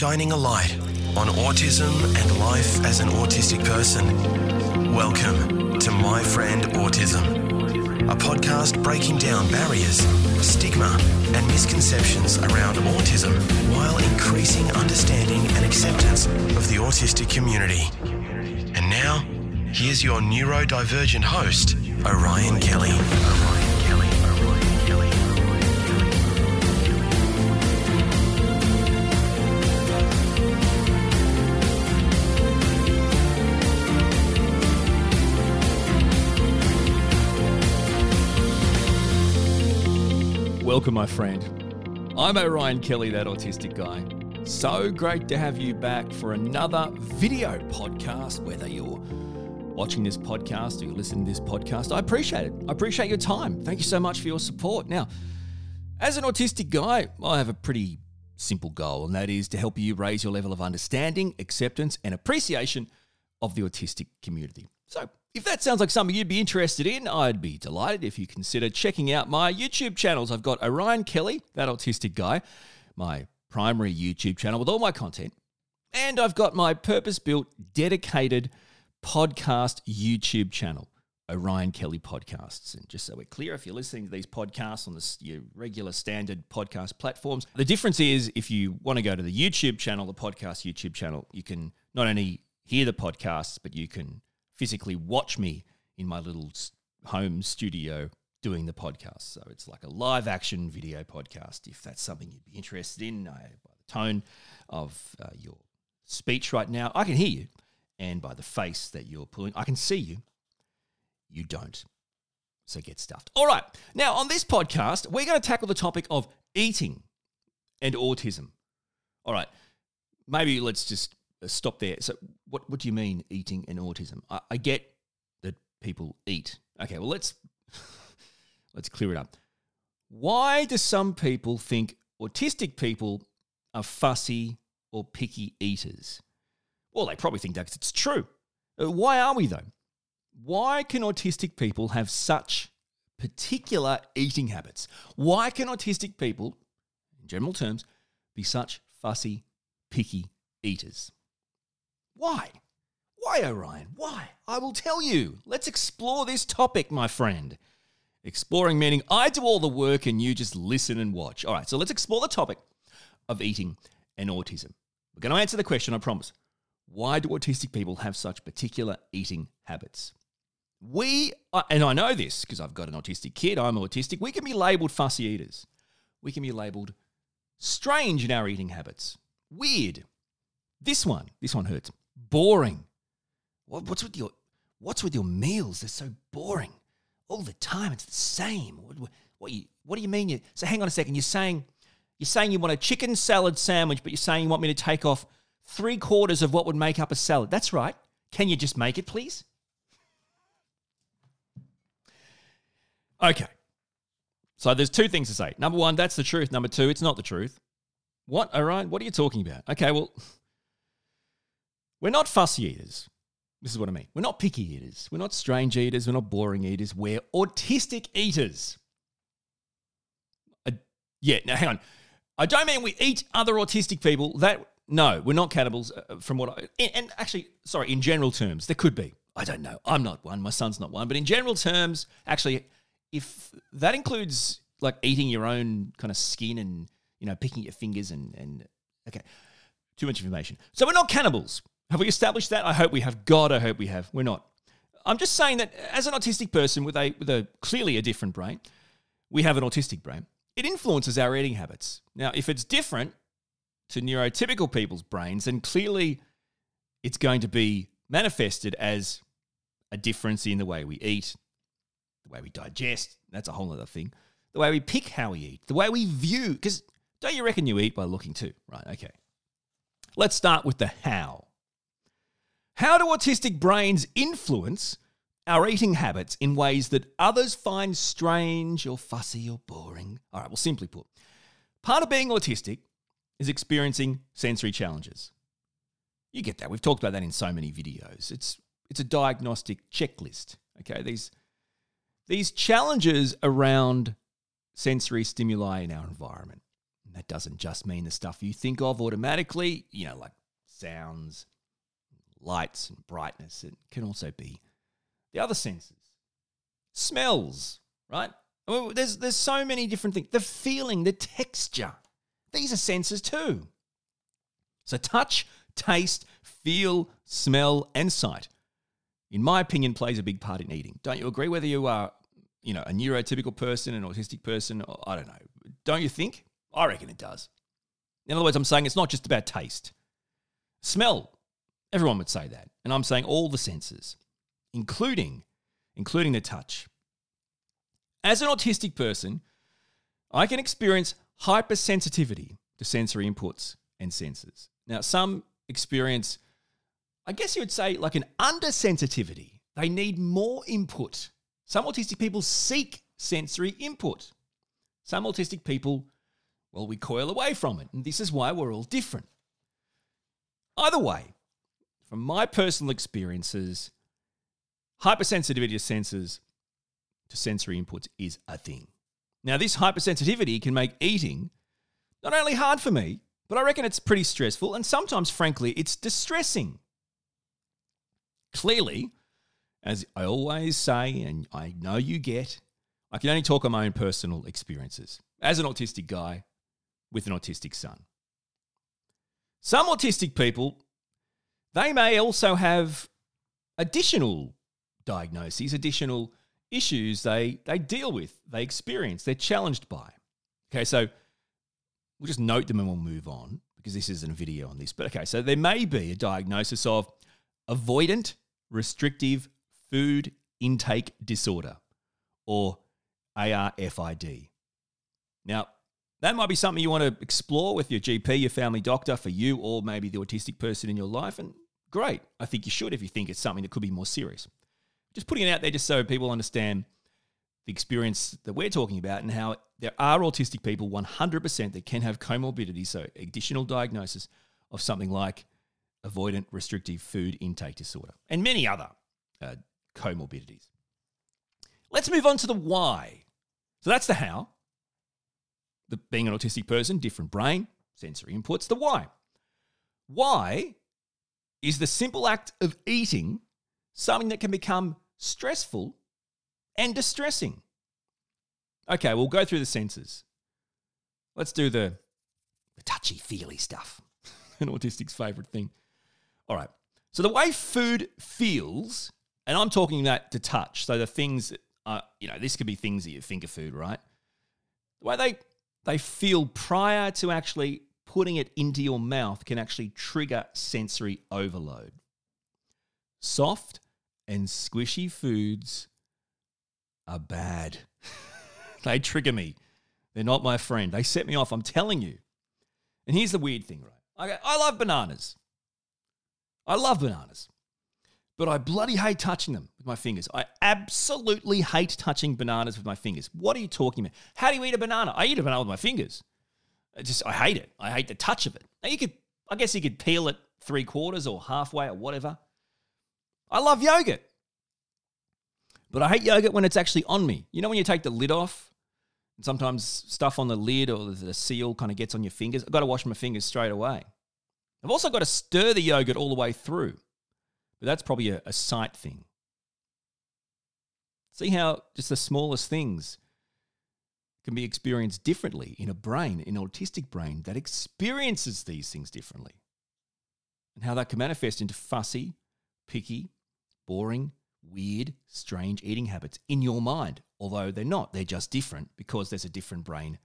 shining a light on autism and life as an autistic person. Welcome to My Friend Autism, a podcast breaking down barriers, stigma, and misconceptions around autism while increasing understanding and acceptance of the autistic community. And now, here's your neurodivergent host, Orion Kelly. Welcome, my friend. I'm Orion Kelly, that autistic guy. So great to have you back for another video podcast, whether you're watching this podcast or you're listening to this podcast. I appreciate it. I appreciate your time. Thank you so much for your support. Now, as an autistic guy, I have a pretty simple goal, and that is to help you raise your level of understanding, acceptance, and appreciation of the autistic community. So, if that sounds like something you'd be interested in, I'd be delighted if you consider checking out my YouTube channels. I've got Orion Kelly, that autistic guy, my primary YouTube channel with all my content, and I've got my purpose built, dedicated podcast YouTube channel, Orion Kelly Podcasts. And just so we're clear, if you're listening to these podcasts on this, your regular standard podcast platforms, the difference is if you want to go to the YouTube channel, the podcast YouTube channel, you can not only hear the podcasts, but you can physically watch me in my little home studio doing the podcast. So it's like a live action video podcast. If that's something you'd be interested in, uh, by the tone of uh, your speech right now, I can hear you. And by the face that you're pulling, I can see you. You don't. So get stuffed. All right. Now, on this podcast, we're going to tackle the topic of eating and autism. All right. Maybe let's just stop there. So, what, what do you mean eating and autism? I, I get that people eat. Okay, well, let's let's clear it up. Why do some people think autistic people are fussy or picky eaters? Well, they probably think that it's true. Uh, Why are we though? Why can autistic people have such particular eating habits? Why can autistic people, in general terms, be such fussy, picky eaters? Why? Why, Orion? Why? I will tell you. Let's explore this topic, my friend. Exploring meaning I do all the work and you just listen and watch. All right, so let's explore the topic of eating and autism. We're going to answer the question, I promise. Why do autistic people have such particular eating habits? We, and I know this because I've got an autistic kid, I'm autistic, we can be labeled fussy eaters. We can be labeled strange in our eating habits, weird. This one, this one hurts. Boring. What, what's with your What's with your meals? They're so boring. All the time, it's the same. What, what, you What do you mean? You so hang on a second. You're saying you're saying you want a chicken salad sandwich, but you're saying you want me to take off three quarters of what would make up a salad. That's right. Can you just make it, please? Okay. So there's two things to say. Number one, that's the truth. Number two, it's not the truth. What? All right. What are you talking about? Okay. Well, we're not fussy eaters. This is what I mean. We're not picky eaters. We're not strange eaters. We're not boring eaters. We're autistic eaters. Uh, yeah. Now, hang on. I don't mean we eat other autistic people. That no, we're not cannibals. Uh, from what I and, and actually, sorry, in general terms, there could be. I don't know. I'm not one. My son's not one. But in general terms, actually, if that includes like eating your own kind of skin and you know picking your fingers and and okay, too much information. So we're not cannibals. Have we established that? I hope we have. God, I hope we have. We're not. I'm just saying that as an autistic person with a with a clearly a different brain, we have an autistic brain. It influences our eating habits. Now, if it's different to neurotypical people's brains, then clearly it's going to be manifested as a difference in the way we eat, the way we digest. That's a whole other thing. The way we pick how we eat, the way we view. Because don't you reckon you eat by looking too? Right, okay. Let's start with the how. How do autistic brains influence our eating habits in ways that others find strange or fussy or boring? All right, well, simply put, part of being autistic is experiencing sensory challenges. You get that. We've talked about that in so many videos. It's it's a diagnostic checklist. Okay, these these challenges around sensory stimuli in our environment. And that doesn't just mean the stuff you think of automatically, you know, like sounds, lights, and brightness. It can also be the other senses, smells, right? Well, there's there's so many different things. The feeling, the texture. These are senses too. So touch, taste, feel, smell, and sight, in my opinion, plays a big part in eating. Don't you agree? Whether you are, you know, a neurotypical person, an autistic person, I don't know. Don't you think? I reckon it does. In other words, I'm saying it's not just about taste. Smell. Everyone would say that. And I'm saying all the senses, including including the touch. As an autistic person, I can experience hypersensitivity to sensory inputs and senses. Now, some experience, I guess you would say, like an undersensitivity. They need more input. Some autistic people seek sensory input. Some autistic people, well, we coil away from it. And this is why we're all different. Either way, from my personal experiences, hypersensitivity to senses to sensory inputs is a thing. Now, this hypersensitivity can make eating not only hard for me, but I reckon it's pretty stressful and sometimes, frankly, it's distressing. Clearly, as I always say, and I know you get, I can only talk on my own personal experiences as an autistic guy with an autistic son. Some autistic people, they may also have additional diagnoses, additional issues they, they deal with, they experience, they're challenged by. Okay, so we'll just note them and we'll move on because this isn't a video on this. But okay, so there may be a diagnosis of avoidant restrictive food intake disorder or ARFID. Now, that might be something you want to explore with your GP, your family doctor, for you, or maybe the autistic person in your life. And great. I think you should if you think it's something that could be more serious just putting it out there just so people understand the experience that we're talking about and how there are autistic people 100% that can have comorbidity, so additional diagnosis of something like avoidant restrictive food intake disorder and many other uh, comorbidities. Let's move on to the why. So that's the how. The being an autistic person, different brain, sensory inputs. The why. Why is the simple act of eating something that can become stressful and distressing. Okay, we'll go through the senses. Let's do the, the touchy feely stuff, an autistic's favorite thing. All right. So the way food feels, and I'm talking that to touch. So the things, uh, you know, this could be things that you think of food, right? The way they they feel prior to actually putting it into your mouth can actually trigger sensory overload. Soft and squishy foods are bad. they trigger me. They're not my friend. They set me off. I'm telling you. And here's the weird thing, right? I love bananas. I love bananas. But I bloody hate touching them with my fingers. I absolutely hate touching bananas with my fingers. What are you talking about? How do you eat a banana? I eat a banana with my fingers. I just I hate it. I hate the touch of it. Now you could I guess you could peel it three quarters or halfway or whatever. I love yogurt. But I hate yogurt when it's actually on me. You know when you take the lid off? And sometimes stuff on the lid or the seal kind of gets on your fingers. I've got to wash my fingers straight away. I've also got to stir the yogurt all the way through. But that's probably a, a sight thing. See how just the smallest things can be experienced differently in a brain, in an autistic brain that experiences these things differently. And how that can manifest into fussy, picky, boring, weird, strange eating habits in your mind, although they're not. They're just different because there's a different brain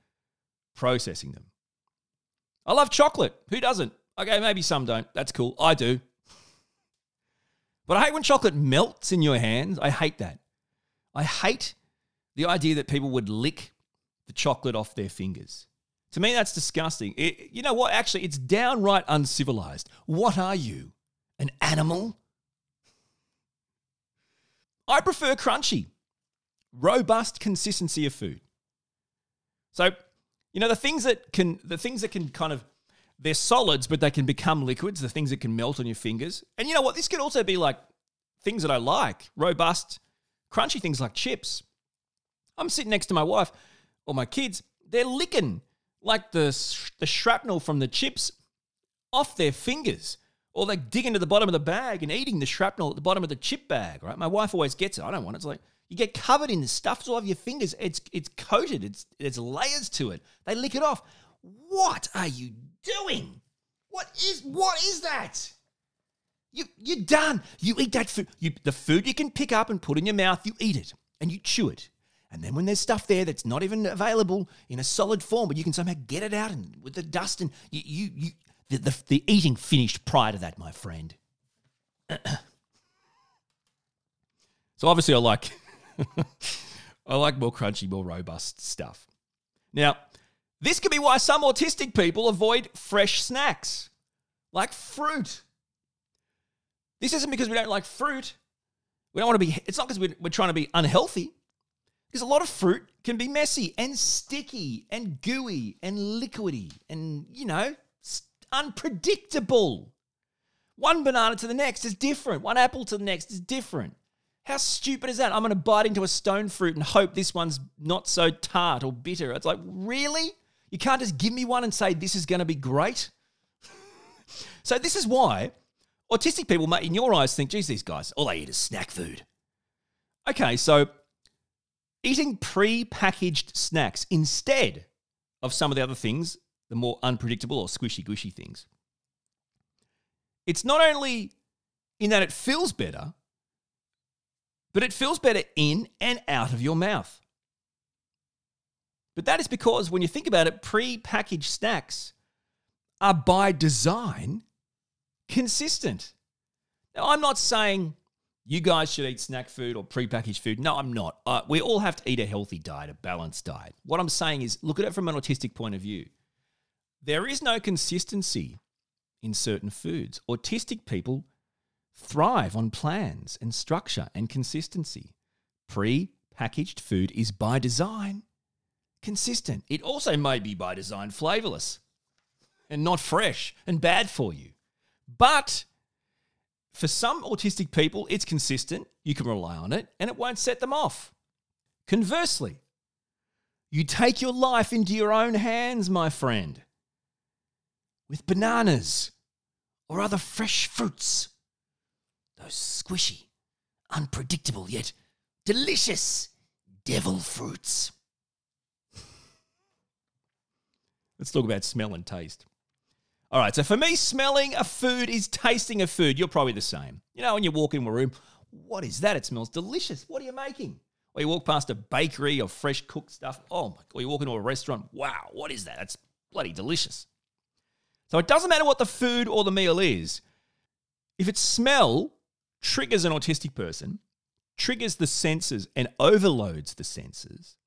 processing them. I love chocolate. Who doesn't? Okay, maybe some don't. That's cool. I do. But I hate when chocolate melts in your hands. I hate that. I hate the idea that people would lick the chocolate off their fingers. To me, that's disgusting. It, you know what? Actually, it's downright uncivilized. What are you? An animal? I prefer crunchy, robust consistency of food. So, you know, the things that can the things that can kind of they're solids, but they can become liquids, the things that can melt on your fingers. And you know what? This could also be like things that I like, robust, crunchy things like chips. I'm sitting next to my wife or my kids, they're licking like the, the shrapnel from the chips off their fingers. Or they dig into the bottom of the bag and eating the shrapnel at the bottom of the chip bag, right? My wife always gets it. I don't want it. It's like you get covered in the stuff all over your fingers. It's it's coated. It's there's layers to it. They lick it off. What are you doing? What is what is that? You you're done. You eat that food. You the food you can pick up and put in your mouth. You eat it and you chew it. And then when there's stuff there that's not even available in a solid form, but you can somehow get it out and with the dust and you you, you the, the, the eating finished prior to that, my friend. so obviously, I like I like more crunchy, more robust stuff. Now, this could be why some autistic people avoid fresh snacks, like fruit. This isn't because we don't like fruit. We don't want to be. It's not because we're, we're trying to be unhealthy. Because a lot of fruit can be messy and sticky and gooey and liquidy and you know unpredictable. One banana to the next is different. One apple to the next is different. How stupid is that? I'm going to bite into a stone fruit and hope this one's not so tart or bitter. It's like, really? You can't just give me one and say this is going to be great? so, this is why autistic people, might in your eyes, think, geez, these guys, all they eat is snack food. Okay, so eating pre packaged snacks instead of some of the other things the more unpredictable or squishy gushy things. It's not only in that it feels better, but it feels better in and out of your mouth. But that is because when you think about it, pre packaged snacks are by design consistent. Now, I'm not saying you guys should eat snack food or pre-packaged food. No, I'm not. Uh, we all have to eat a healthy diet, a balanced diet. What I'm saying is look at it from an autistic point of view. There is no consistency in certain foods. Autistic people thrive on plans and structure and consistency. Pre packaged food is by design consistent. It also may be by design flavorless and not fresh and bad for you. But for some autistic people, it's consistent. You can rely on it and it won't set them off. Conversely, you take your life into your own hands, my friend with bananas or other fresh fruits. Those squishy, unpredictable yet delicious devil fruits. Let's talk about smell and taste. All right, so for me, smelling a food is tasting a food. You're probably the same. You know, when you walk in a room, what is that? It smells delicious. What are you making? Or you walk past a bakery of fresh cooked stuff. Oh my, god. or you walk into a restaurant. Wow, what is that? That's bloody delicious. So it doesn't matter what the food or the meal is. If its smell triggers an autistic person, triggers the senses and overloads the senses,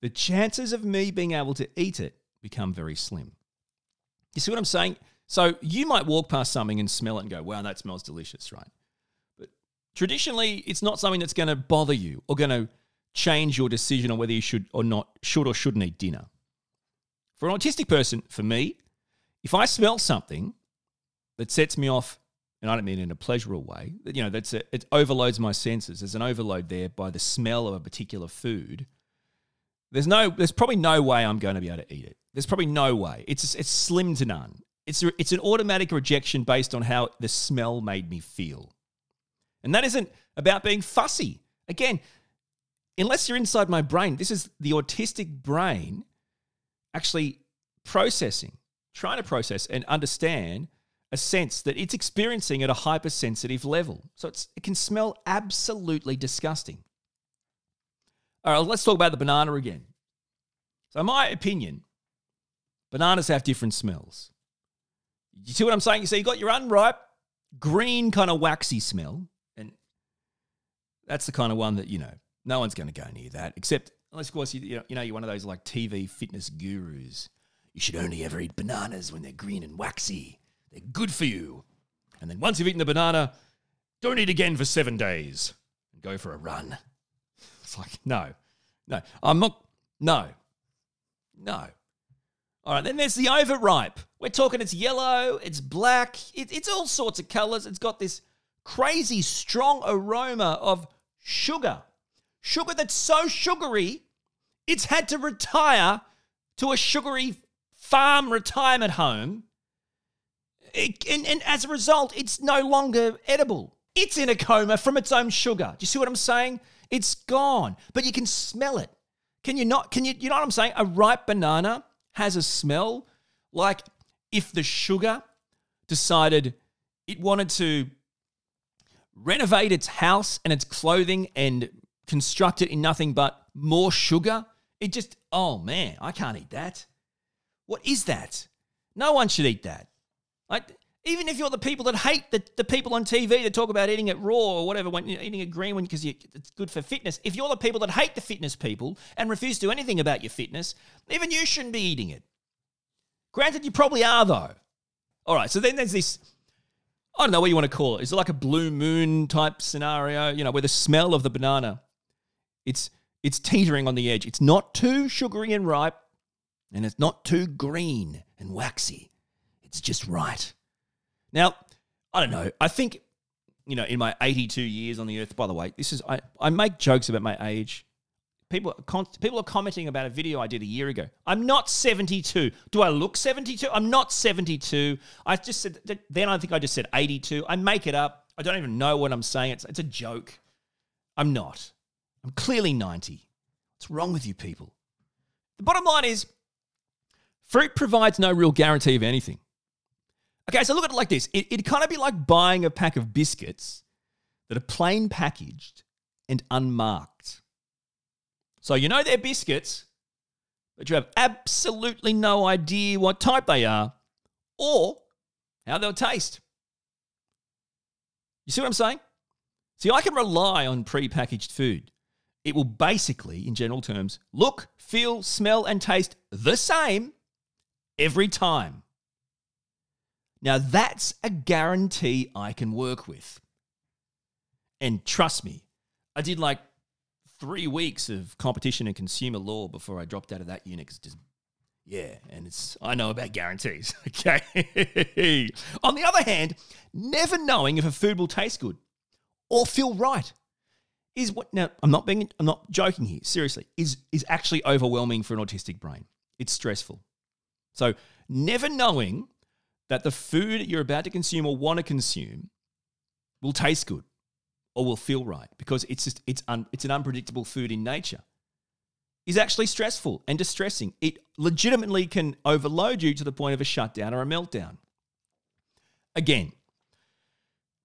the chances of me being able to eat it become very slim. You see what I'm saying? So you might walk past something and smell it and go, wow, that smells delicious, right? But traditionally, it's not something that's going to bother you or going to change your decision on whether you should or not should or shouldn't eat dinner. For an autistic person, for me, if I smell something that sets me off, and I don't mean in a pleasurable way, you know, that's a, it overloads my senses. There's an overload there by the smell of a particular food. There's no, there's probably no way I'm going to be able to eat it. There's probably no way. It's it's slim to none. It's it's an automatic rejection based on how the smell made me feel, and that isn't about being fussy. Again, unless you're inside my brain, this is the autistic brain actually processing trying to process and understand a sense that it's experiencing at a hypersensitive level. So it can smell absolutely disgusting. All right, let's talk about the banana again. So, in my opinion, bananas have different smells. You see what I'm saying? You see, you got your unripe, green, kind of waxy smell, and that's the kind of one that you know no one's going to go near that, except unless, of course, you, you know you're one of those like TV fitness gurus you should only ever eat bananas when they're green and waxy. They're good for you. And then once you've eaten the banana, don't eat again for seven days and go for a run. It's like, no, no, I'm not, no, no. All right, then there's the overripe. We're talking it's yellow, it's black, it, it's all sorts of colors. It's got this crazy strong aroma of sugar. Sugar that's so sugary, it's had to retire to a sugary farm retirement home. It, and, and as a result, it's no longer edible. It's in a coma from its own sugar. Do you see what I'm saying? It's gone, but you can smell it. Can you not? Can you? You know what I'm saying? A ripe banana has a smell like if the sugar decided it wanted to renovate its house and its clothing and construct it in nothing but more sugar. It just, oh man, I can't eat that. What is that? No one should eat that. Like, even if you're the people that hate the, the people on TV that talk about eating it raw or whatever, when you're eating a green one because it's good for fitness, if you're the people that hate the fitness people and refuse to do anything about your fitness, even you shouldn't be eating it. Granted, you probably are though. All right, so then there's this I don't know what you want to call it. Is it like a blue moon type scenario? You know, where the smell of the banana, it's it's teetering on the edge. It's not too sugary and ripe, and it's not too green and waxy. It's just right. Now, I don't know. I think, you know, in my 82 years on the earth, by the way, this is I, I make jokes about my age people people are commenting about a video I did a year ago. I'm not 72. Do I look 72? I'm not 72. I just said then I think I just said 82. I make it up. I don't even know what I'm saying. It's it's a joke. I'm not. I'm clearly 90. What's wrong with you people? The bottom line is fruit provides no real guarantee of anything. Okay, so look at it like this. It, it'd kind of be like buying a pack of biscuits that are plain packaged and unmarked. So you know they're biscuits, but you have absolutely no idea what type they are or how they'll taste. You see what I'm saying? See, I can rely on pre-packaged food. It will basically, in general terms, look, feel, smell, and taste the same every time. Now, that's a guarantee I can work with. And trust me, I did like three weeks of competition and consumer law before I dropped out of that unit. Cause just yeah, and it's I know about guarantees. Okay. On the other hand, never knowing if a food will taste good or feel right is what now I'm not being I'm not joking here. Seriously, is is actually overwhelming for an autistic brain. It's stressful. So never knowing that the food you're about to consume or want to consume will taste good or will feel right because it's just it's un, it's an unpredictable food in nature is actually stressful and distressing. It legitimately can overload you to the point of a shutdown or a meltdown. Again,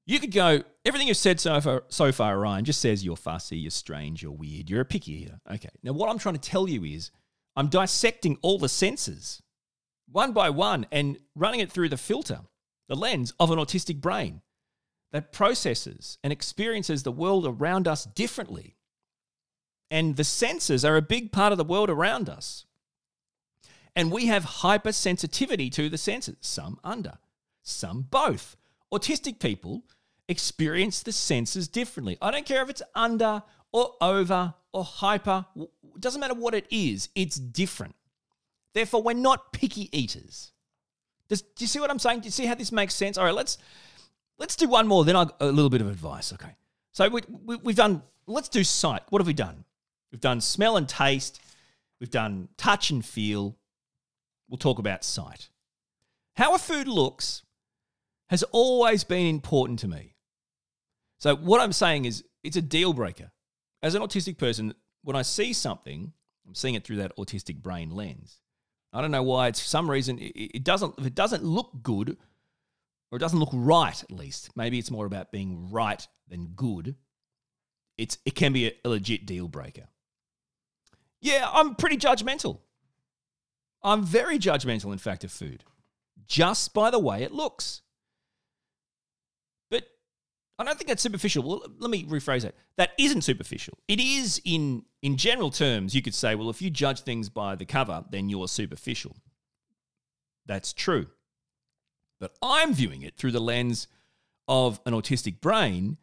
you could go, everything you've said so far, so far, Orion, just says you're fussy, you're strange, you're weird, you're a picky eater. Okay. Now, what I'm trying to tell you is I'm dissecting all the senses one by one and running it through the filter, the lens of an autistic brain that processes and experiences the world around us differently. And the senses are a big part of the world around us. And we have hypersensitivity to the senses, some under, some both. Autistic people experience the senses differently. I don't care if it's under or over or hyper, it doesn't matter what it is, it's different. Therefore, we're not picky eaters. Does, do you see what I'm saying? Do you see how this makes sense? All right, let's Let's do one more, then a little bit of advice. Okay. So we, we, we've done, let's do sight. What have we done? We've done smell and taste. We've done touch and feel. We'll talk about sight. How a food looks has always been important to me. So, what I'm saying is, it's a deal breaker. As an autistic person, when I see something, I'm seeing it through that autistic brain lens. I don't know why. It's for some reason it, doesn't. If it doesn't look good, or it doesn't look right at least. Maybe it's more about being right than good. It's it can be a legit deal breaker. Yeah, I'm pretty judgmental. I'm very judgmental, in fact, of food, just by the way it looks. I don't think that's superficial. Well, let me rephrase it. That isn't superficial. It is in in general terms. You could say, well, if you judge things by the cover, then you're superficial. That's true. But I'm viewing it through the lens of an autistic brain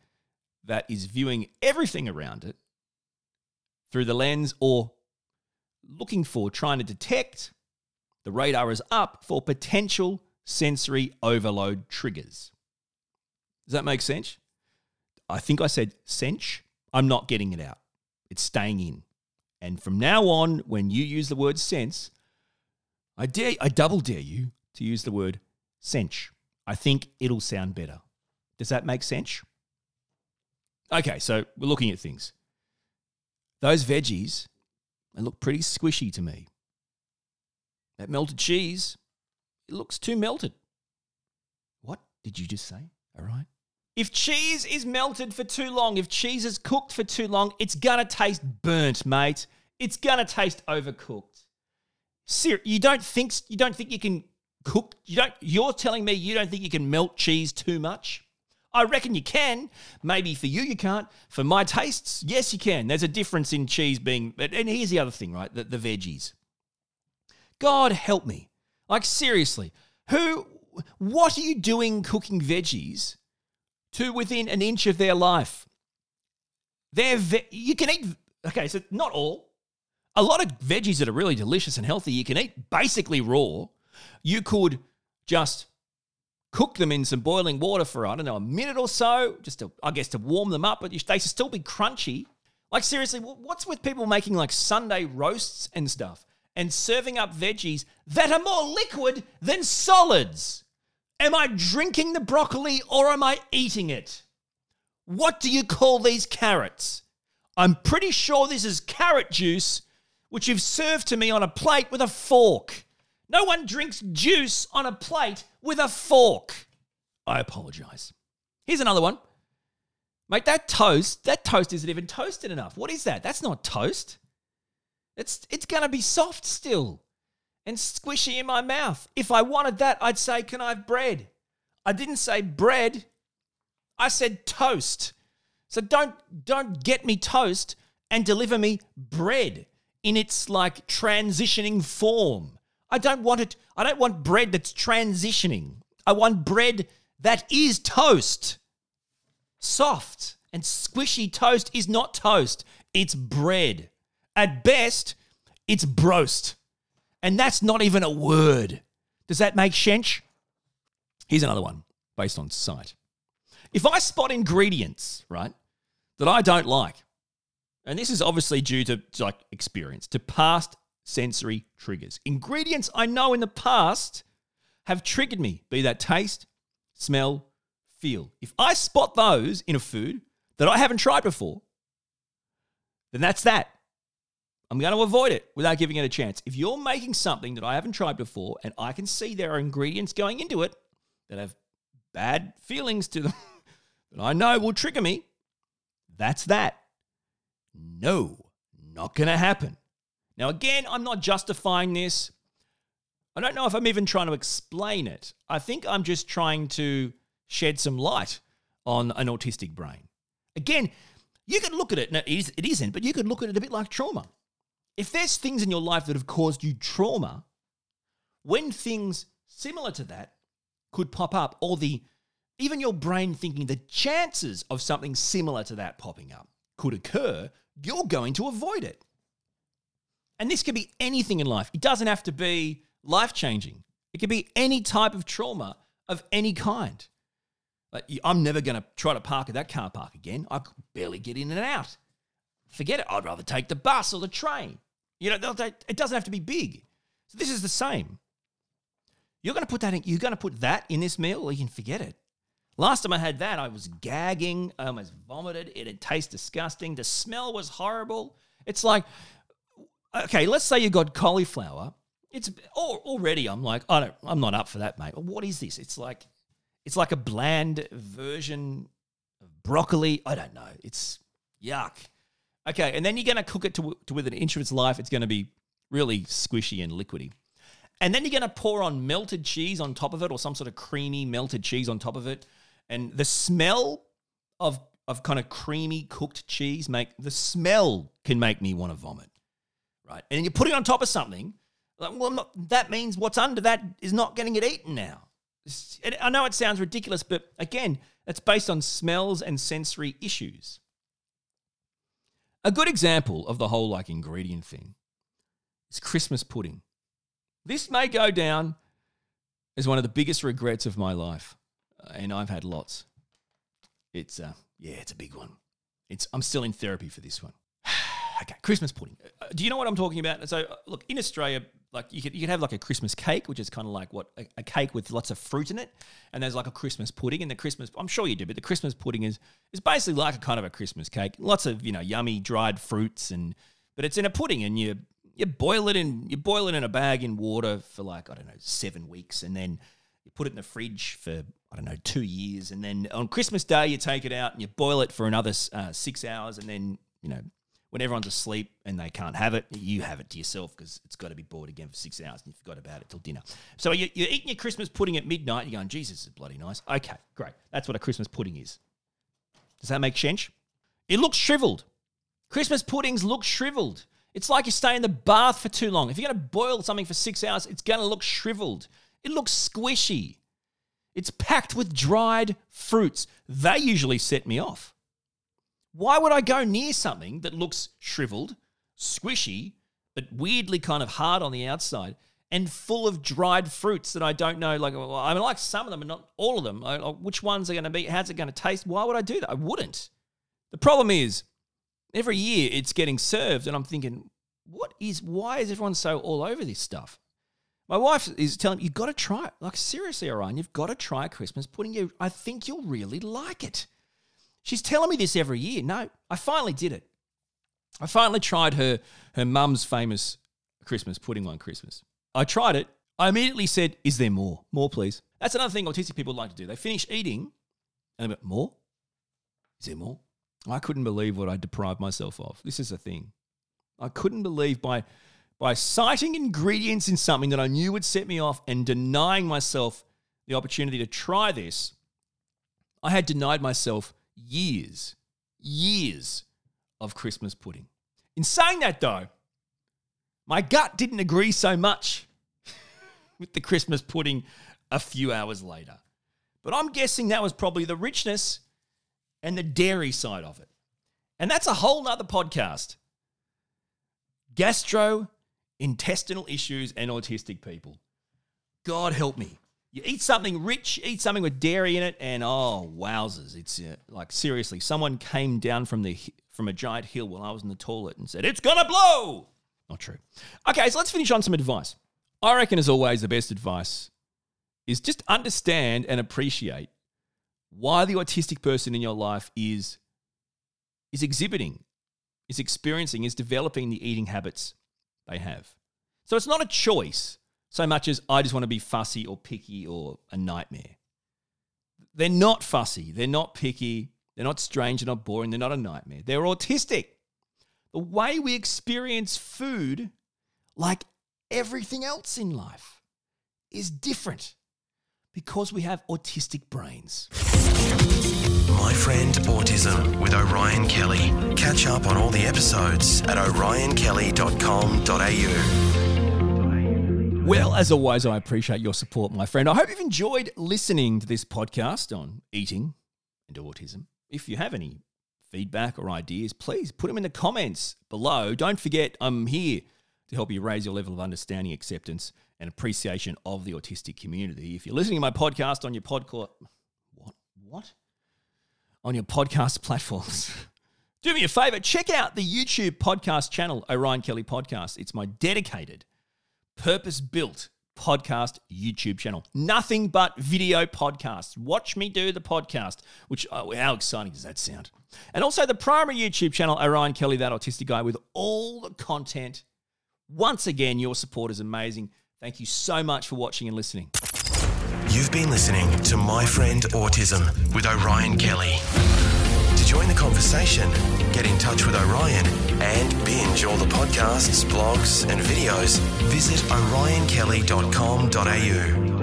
that is viewing everything around it through the lens or looking for, trying to detect, the radar is up for potential sensory overload triggers. Does that make sense? I think I said sense. I'm not getting it out. It's staying in. And from now on, when you use the word sense, I dare, I double dare you to use the word sench. I think it'll sound better. Does that make sense? Okay, so we're looking at things. Those veggies, they look pretty squishy to me. That melted cheese, it looks too melted. What did you just say? All right. If cheese is melted for too long, if cheese is cooked for too long, it's gonna taste burnt, mate. It's gonna taste overcooked. Ser- you don't think you don't think you can cook? You don't. You're telling me you don't think you can melt cheese too much? I reckon you can. Maybe for you, you can't. For my tastes, yes, you can. There's a difference in cheese being. And here's the other thing, right? The, the veggies. God help me. Like, seriously, who, what are you doing cooking veggies to within an inch of their life? They're, ve- you can eat, okay, so not all. A lot of veggies that are really delicious and healthy, you can eat basically raw. You could just cook them in some boiling water for I don't know a minute or so, just to I guess to warm them up, but they should still be crunchy. Like seriously, what's with people making like Sunday roasts and stuff and serving up veggies that are more liquid than solids? Am I drinking the broccoli or am I eating it? What do you call these carrots? I'm pretty sure this is carrot juice, which you've served to me on a plate with a fork. No one drinks juice on a plate with a fork. I apologize. Here's another one. Mate, that toast, that toast isn't even toasted enough. What is that? That's not toast. It's it's gonna be soft still and squishy in my mouth. If I wanted that, I'd say, Can I have bread? I didn't say bread. I said toast. So don't don't get me toast and deliver me bread in its like transitioning form. I don't want it. I don't want bread that's transitioning. I want bread that is toast. Soft and squishy toast is not toast, it's bread. At best, it's broast. And that's not even a word. Does that make sense? Here's another one based on sight. If I spot ingredients, right, that I don't like, and this is obviously due to like experience, to past sensory triggers. Ingredients I know in the past have triggered me, be that taste, smell, feel. If I spot those in a food that I haven't tried before, then that's that. I'm going to avoid it without giving it a chance. If you're making something that I haven't tried before and I can see there are ingredients going into it that have bad feelings to them that I know will trigger me, that's that. No, not going to happen. Now, again, I'm not justifying this. I don't know if I'm even trying to explain it. I think I'm just trying to shed some light on an autistic brain. Again, you could look at it, no, it isn't, but you could look at it a bit like trauma. If there's things in your life that have caused you trauma, when things similar to that could pop up, or the even your brain thinking the chances of something similar to that popping up could occur, you're going to avoid it. And this could be anything in life. It doesn't have to be life changing, it could be any type of trauma of any kind. Like, I'm never going to try to park at that car park again. I could barely get in and out. Forget it. I'd rather take the bus or the train. You know, it doesn't have to be big. So this is the same. You're going to put that in, you're going to put that in this meal, or you can forget it. Last time I had that, I was gagging. I almost vomited. It had tasted disgusting. The smell was horrible. It's like okay, let's say you got cauliflower. It's already I'm like, I don't I'm not up for that, mate. What is this? It's like it's like a bland version of broccoli. I don't know. It's yuck. Okay, and then you're going to cook it to, to within an inch of its life. It's going to be really squishy and liquidy. And then you're going to pour on melted cheese on top of it or some sort of creamy melted cheese on top of it. And the smell of of kind of creamy cooked cheese make the smell can make me want to vomit right? And you're putting on top of something. Like, well, not, that means what's under that is not getting it eaten now. I know it sounds ridiculous, but again, it's based on smells and sensory issues. A good example of the whole like ingredient thing is Christmas pudding. This may go down as one of the biggest regrets of my life, uh, and I've had lots. It's uh, yeah, it's a big one. It's I'm still in therapy for this one. Okay, Christmas pudding. Uh, do you know what I'm talking about? So, uh, look, in Australia, like you could you could have like a Christmas cake, which is kind of like what a, a cake with lots of fruit in it, and there's like a Christmas pudding, and the Christmas I'm sure you do, but the Christmas pudding is is basically like a kind of a Christmas cake, lots of you know yummy dried fruits, and but it's in a pudding, and you you boil it in you boil it in a bag in water for like I don't know seven weeks, and then you put it in the fridge for I don't know two years, and then on Christmas Day you take it out and you boil it for another uh, six hours, and then you know when everyone's asleep and they can't have it, you have it to yourself because it's got to be bought again for six hours and you forgot about it till dinner. So you, are eating your Christmas pudding at midnight. You're going, Jesus, is bloody nice. Okay, great. That's what a Christmas pudding is. Does that make sense? It looks shriveled. Christmas puddings look shriveled. It's like you stay in the bath for too long. If you're going to boil something for six hours, it's going to look shriveled. It looks squishy. It's packed with dried fruits. They usually set me off. Why would I go near something that looks shriveled, squishy, but weirdly kind of hard on the outside and full of dried fruits that I don't know? Like, I mean, like some of them, but not all of them. which ones are going to be? How's it going to taste? Why would I do that? I wouldn't. The problem is, every year it's getting served, and I'm thinking, what is? Why is everyone so all over this stuff? My wife is telling me, you've got to try it. Like, seriously, Orion, you've got to try Christmas pudding. You, I think you'll really like it. She's telling me this every year. No, I finally did it. I finally tried her her mum's famous Christmas pudding one Christmas. I tried it. I immediately said, "Is there more? More, please." That's another thing autistic people like to do. They finish eating, and they went, "More? Is there more?" I couldn't believe what I deprived myself of. This is a thing. I couldn't believe by by sighting ingredients in something that I knew would set me off and denying myself the opportunity to try this. I had denied myself years, years of Christmas pudding. In saying that, though, my gut didn't agree so much with the Christmas pudding a few hours later. But I'm guessing that was probably the richness and the dairy side of it. And that's a whole nother podcast. Gastrointestinal issues and autistic people. God help me. You eat something rich, eat something with dairy in it, and oh wowzers! It's uh, like seriously, someone came down from the from a giant hill while I was in the toilet and said, "It's gonna blow." Not true. Okay, so let's finish on some advice. I reckon, as always, the best advice is just understand and appreciate why the autistic person in your life is is exhibiting, is experiencing, is developing the eating habits they have. So it's not a choice so much as I just want to be fussy or picky or a nightmare. They're not fussy, they're not picky, they're not strange, they're not boring, they're not a nightmare. They're autistic. The way we experience food, like everything else in life, is different because we have autistic brains. My Friend Autism with Orion Kelly. Catch up on all the episodes at orionkelly.com.au. Well, as always, I appreciate your support, my friend. I hope you've enjoyed listening to this podcast on eating and autism. If you have any feedback or ideas, please put them in the comments below. Don't forget, I'm here to help you raise your level of understanding, acceptance, and appreciation of the autistic community. If you're listening to my podcast on your podcast, what? What? On your podcast platforms. Do me a favor, check out the YouTube podcast channel, Orion Kelly Podcast. It's my dedicated purpose built podcast YouTube channel. Nothing but video podcasts. Watch me do the podcast, which, oh, how exciting does that sound? And also the primary YouTube channel, Orion Kelly, that autistic guy, with all the content. Once again, your support is amazing. Thank you so much for watching and listening. You've been listening to My Friend Autism with Orion Kelly. Join the conversation, get in touch with Orion and binge all the podcasts, blogs, and videos, visit orionkelly.com.au.